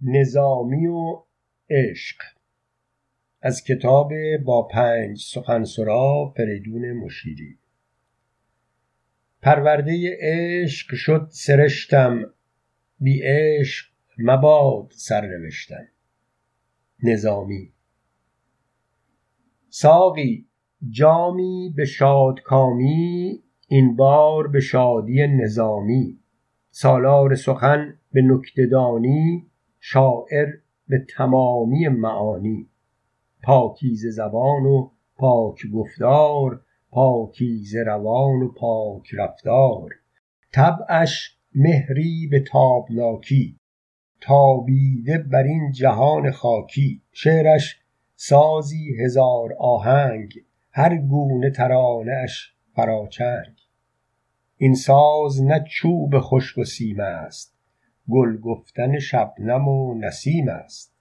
نظامی و عشق. از کتاب با پنج سخنسرا فریدون مشیری. پرورده عشق شد سرشتم بی عشق مباد سرنوشتم. نظامی. ساقی جامی به شادکامی این بار به شادی نظامی. سالار سخن به نکته دانی شاعر به تمامی معانی. پاکیزه زبان و پاک گفتار پاکیزه روان و پاک رفتار. طبعش مهری به تابناکی تابیده بر این جهان خاکی. شعرش سازی هزار آهنگ هر گونه ترانه اش فراچنگ. این ساز نه چوب خشک و سیم است گل گفتن شبنم و نسیم است.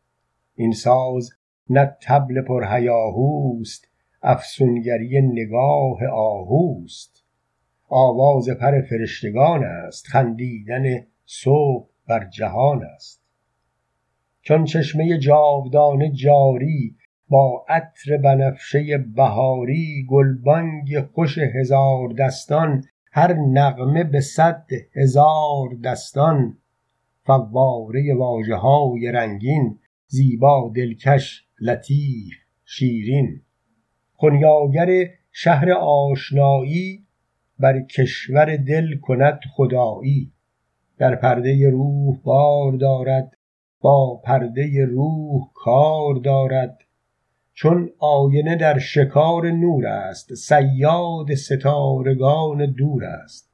این ساز نه طبل پرهیاهوست افسونگری نگاه آهوست. آواز پر فرشتگان است خندیدن صبح بر جهان است. چون چشمه جاودانه جاری با عطر بنفشه بهاری گلبانگ خوش هزار دستان هر نغمه به صد هزار دستان. فواره واژه های رنگین زیبا دلکش لطیف شیرین. خنیاگر شهر آشنایی بر کشور دل کند خدایی. در پرده روح بار دارد با پرده روح کار دارد. چون آینه در شکار نور است صیاد ستارگان دور است.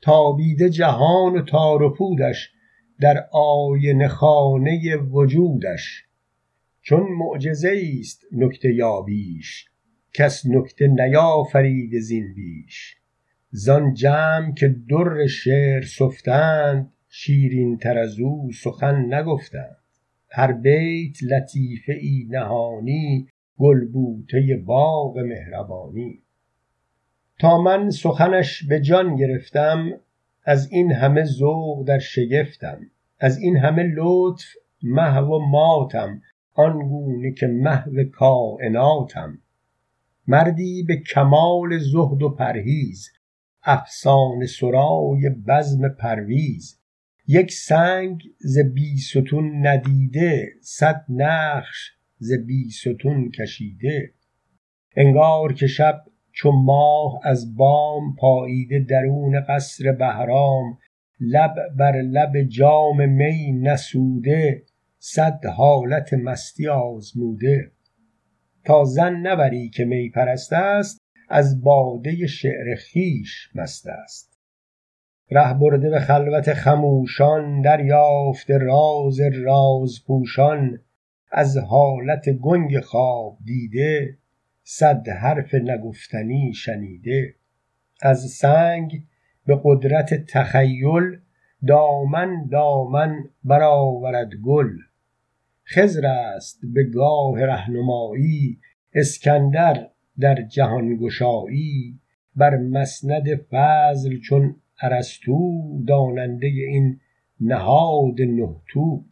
تابیده جهان و تار و پودش در آینه خانه وجودش چون معجزه است نکته یابیش کس نکته نیافرید زین بیش. زان جمع که در شعر سفتند شیرین تر از او سخن نگفتند. هر بیت لطیفه ای نهانی گل بوته باغ مهربانی. تا من سخنش به جان گرفتم از این همه ذوق در شگفتم. از این همه لطف محو و ماتم. آن گونه که محو کایناتم مردی به کمال زهد و پرهیز. افسانه سرای بزم پرویز. یک سنگ ز بیستون ندیده. صد نقش ز بیستون کشیده. انگار که شب چو ماه از بام پاییده درون قصر بهرام لب بر لب جام می نسوده صد حالت مستی آزموده. تا ظن نبری که می پرست است از باده شعر خویش مست است. ره برده به خلوت خموشان دریافته راز راز پوشان از حالت گنگ خواب دیده. صد حرف نگفتنی شنیده. از سنگ به قدرت تخیل دامن دامن برآورد گل. خضر است به گاه رهنمایی اسکندر در جهان گشایی. بر مسند فضل چون ارسطو داننده این نهاد نه تو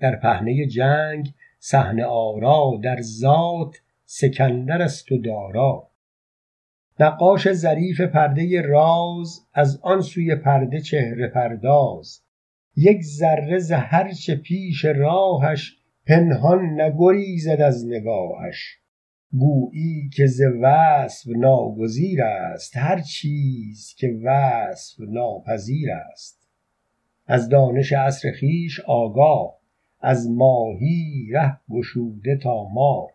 در پهنه جنگ صحنه آرا در ذات سکندر است و دارا. نقاش ظریف پرده راز از آن سوی پرده چهره پرداز. یک ذره ز هر چه پیش راهش پنهان نگریزد از نگاهش. گویی که ز وصف ناگزیر است هر چیز که وصف ناپذیر است. از دانش عصر خویش آگاه از ماهی ره گشوده تا ماه.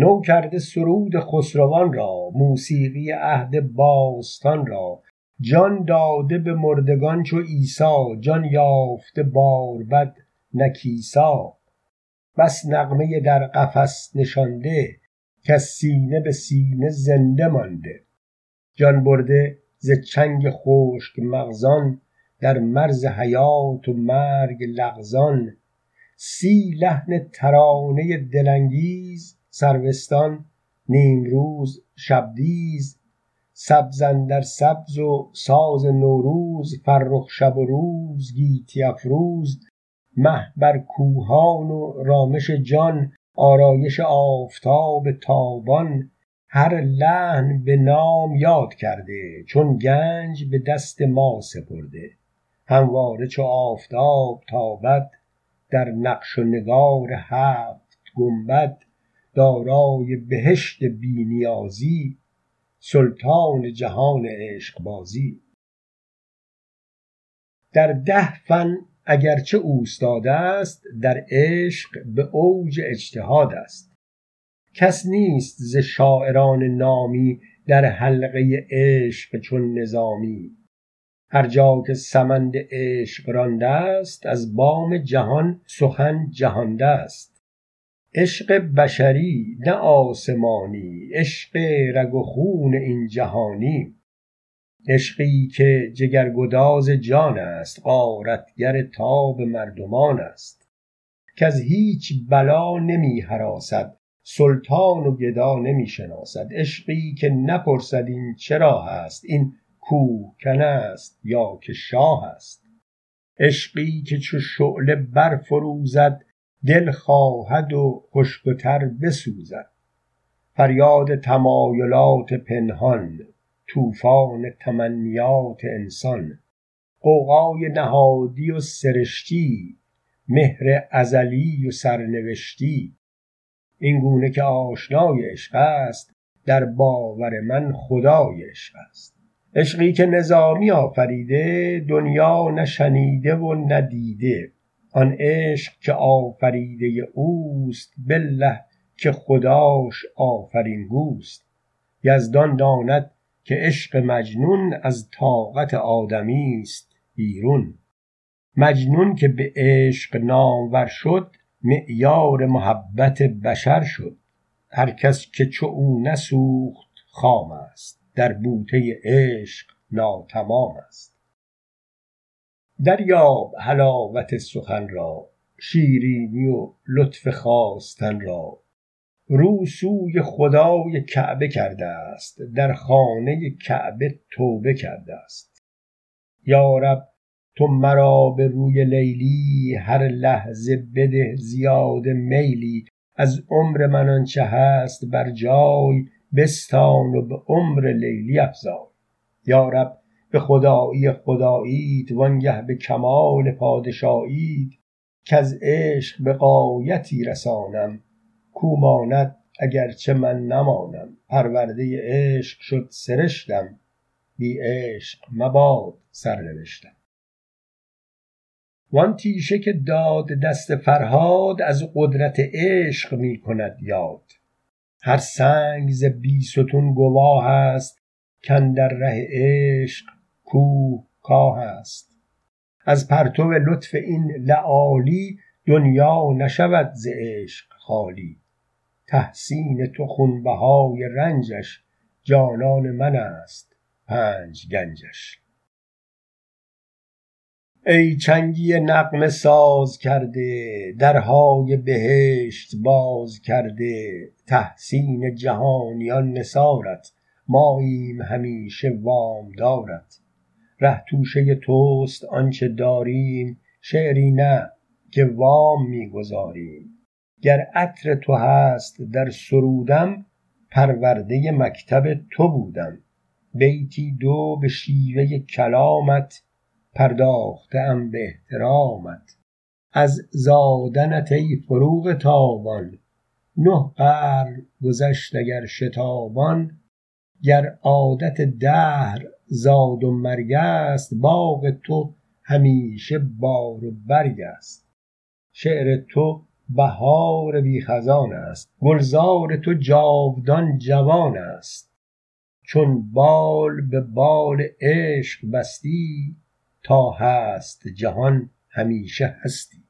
نو کرده سرود خسروان را موسیقی عهد باستان را. جان داده به مردگان چو عیسی جان یافته باربد نه کیسا. بس نغمه در قفس نشانده کز سینه به سینه زنده مانده. جان برده ز چنگ خشک مغزان در مرز حیات و مرگ لغزان. سی لحن ترانه دلانگیز سروستان نیمروز شبدیز سبز اندر سبز و ساز نوروز فرخ شب و روز گیتی افروز مه بر کوهان و رامش جان آرایش آفتاب تابان هر لحن به نام یاد کرده چون گنج به دست ما سپرده. همواره چو آفتاب تابد در نقش و نگار هفت گنبد دارای بهشت بی نیازی سلطان جهان عشقبازی. در ده فن اگرچه اوستاد است در عشق به اوج اجتهاد است. کس نیست ز شاعران نامی در حلقه عشق چون نظامی. هر جا که سمند عشق رانده است از بام جهان سخن جهانده است. عشق بشری نه آسمانی عشق رگ و خون این جهانی. عشقی که جگرگداز جان است غارتگر تاب مردمان است. کز هیچ بلا نمی هراسد سلطان و گدا نمی شناسد. عشقی که نپرسد این چرا هست این کوهکن است یا که شاه است. عشقی که چو شعله برفروزد دل خواهد و خشک و تر بسوزد. فریاد تمایلات پنهان طوفان تمنیات انسان. غوغای نهادی و سرشتی مهر ازلی و سرنوشتی. این گونه که آشنای عشق است در باور من خدای عشق است. عشقی که نظامی آفریده دنیا نشنیده و ندیده آن عشق که آفریده اوست بالله که خداش آفرین گوست. یزدان داند که عشق مجنون از طاقت آدمی است بیرون. مجنون که به عشق نامور شد معیار محبت بشر شد. هر کس که چو او نسوخت خام است. در بوته عشق ناتمام است. دریاب حلاوت سخن را شیرینی و لطف خواستن را. رو سوی خدای کعبه کرده است در خانه کعبه توبه کرده است یا رب تو مرا به روی لیلی هر لحظه بده زیاده میلی. از عمر من آنچه هست بر جای بستان و به عمر لیلی افزای. یا رب به خدایی خداییت وانگه به کمال پادشاهیت کز عشق به غایتی رسانم کو ماند اگرچه من نمانم. پرورده عشق شد سرشتم بی عشق مباد سرنوشتم. وان تیشه که داد دست فرهاد از قدرت عشق می کند یاد. هر سنگ ز بیستون گواه است کاندر ره عشق کوه کاه است. از پرتو لطف این لآلی دنیا نشود ز عشق خالی. تحسین تو خونبهای رنجش جانان من است پنج گنجش. ای چنگی نغمه ساز کرده درهای بهشت باز کرده تحسین جهانیان نثارت ماییم همیشه وامدارت. ره توشه توست آنچه داریم شعری نه که وام می گزاریم گر عطر تو هست در سرودم پرورده مکتب تو بودم. بیتی دو به شیوه کلامت پرداخته ام به احترامت. از زادنت ای فروغ تابان نه قرن گذشت اگر شتابان. گر عادت دهر زاد و مرگ است باغ تو همیشه بار و برگ است. شعر تو بهار بی خزان است گلزار تو جاودان جوان است. چون بال به بال عشق بستی تا هست جهان همیشه هستی.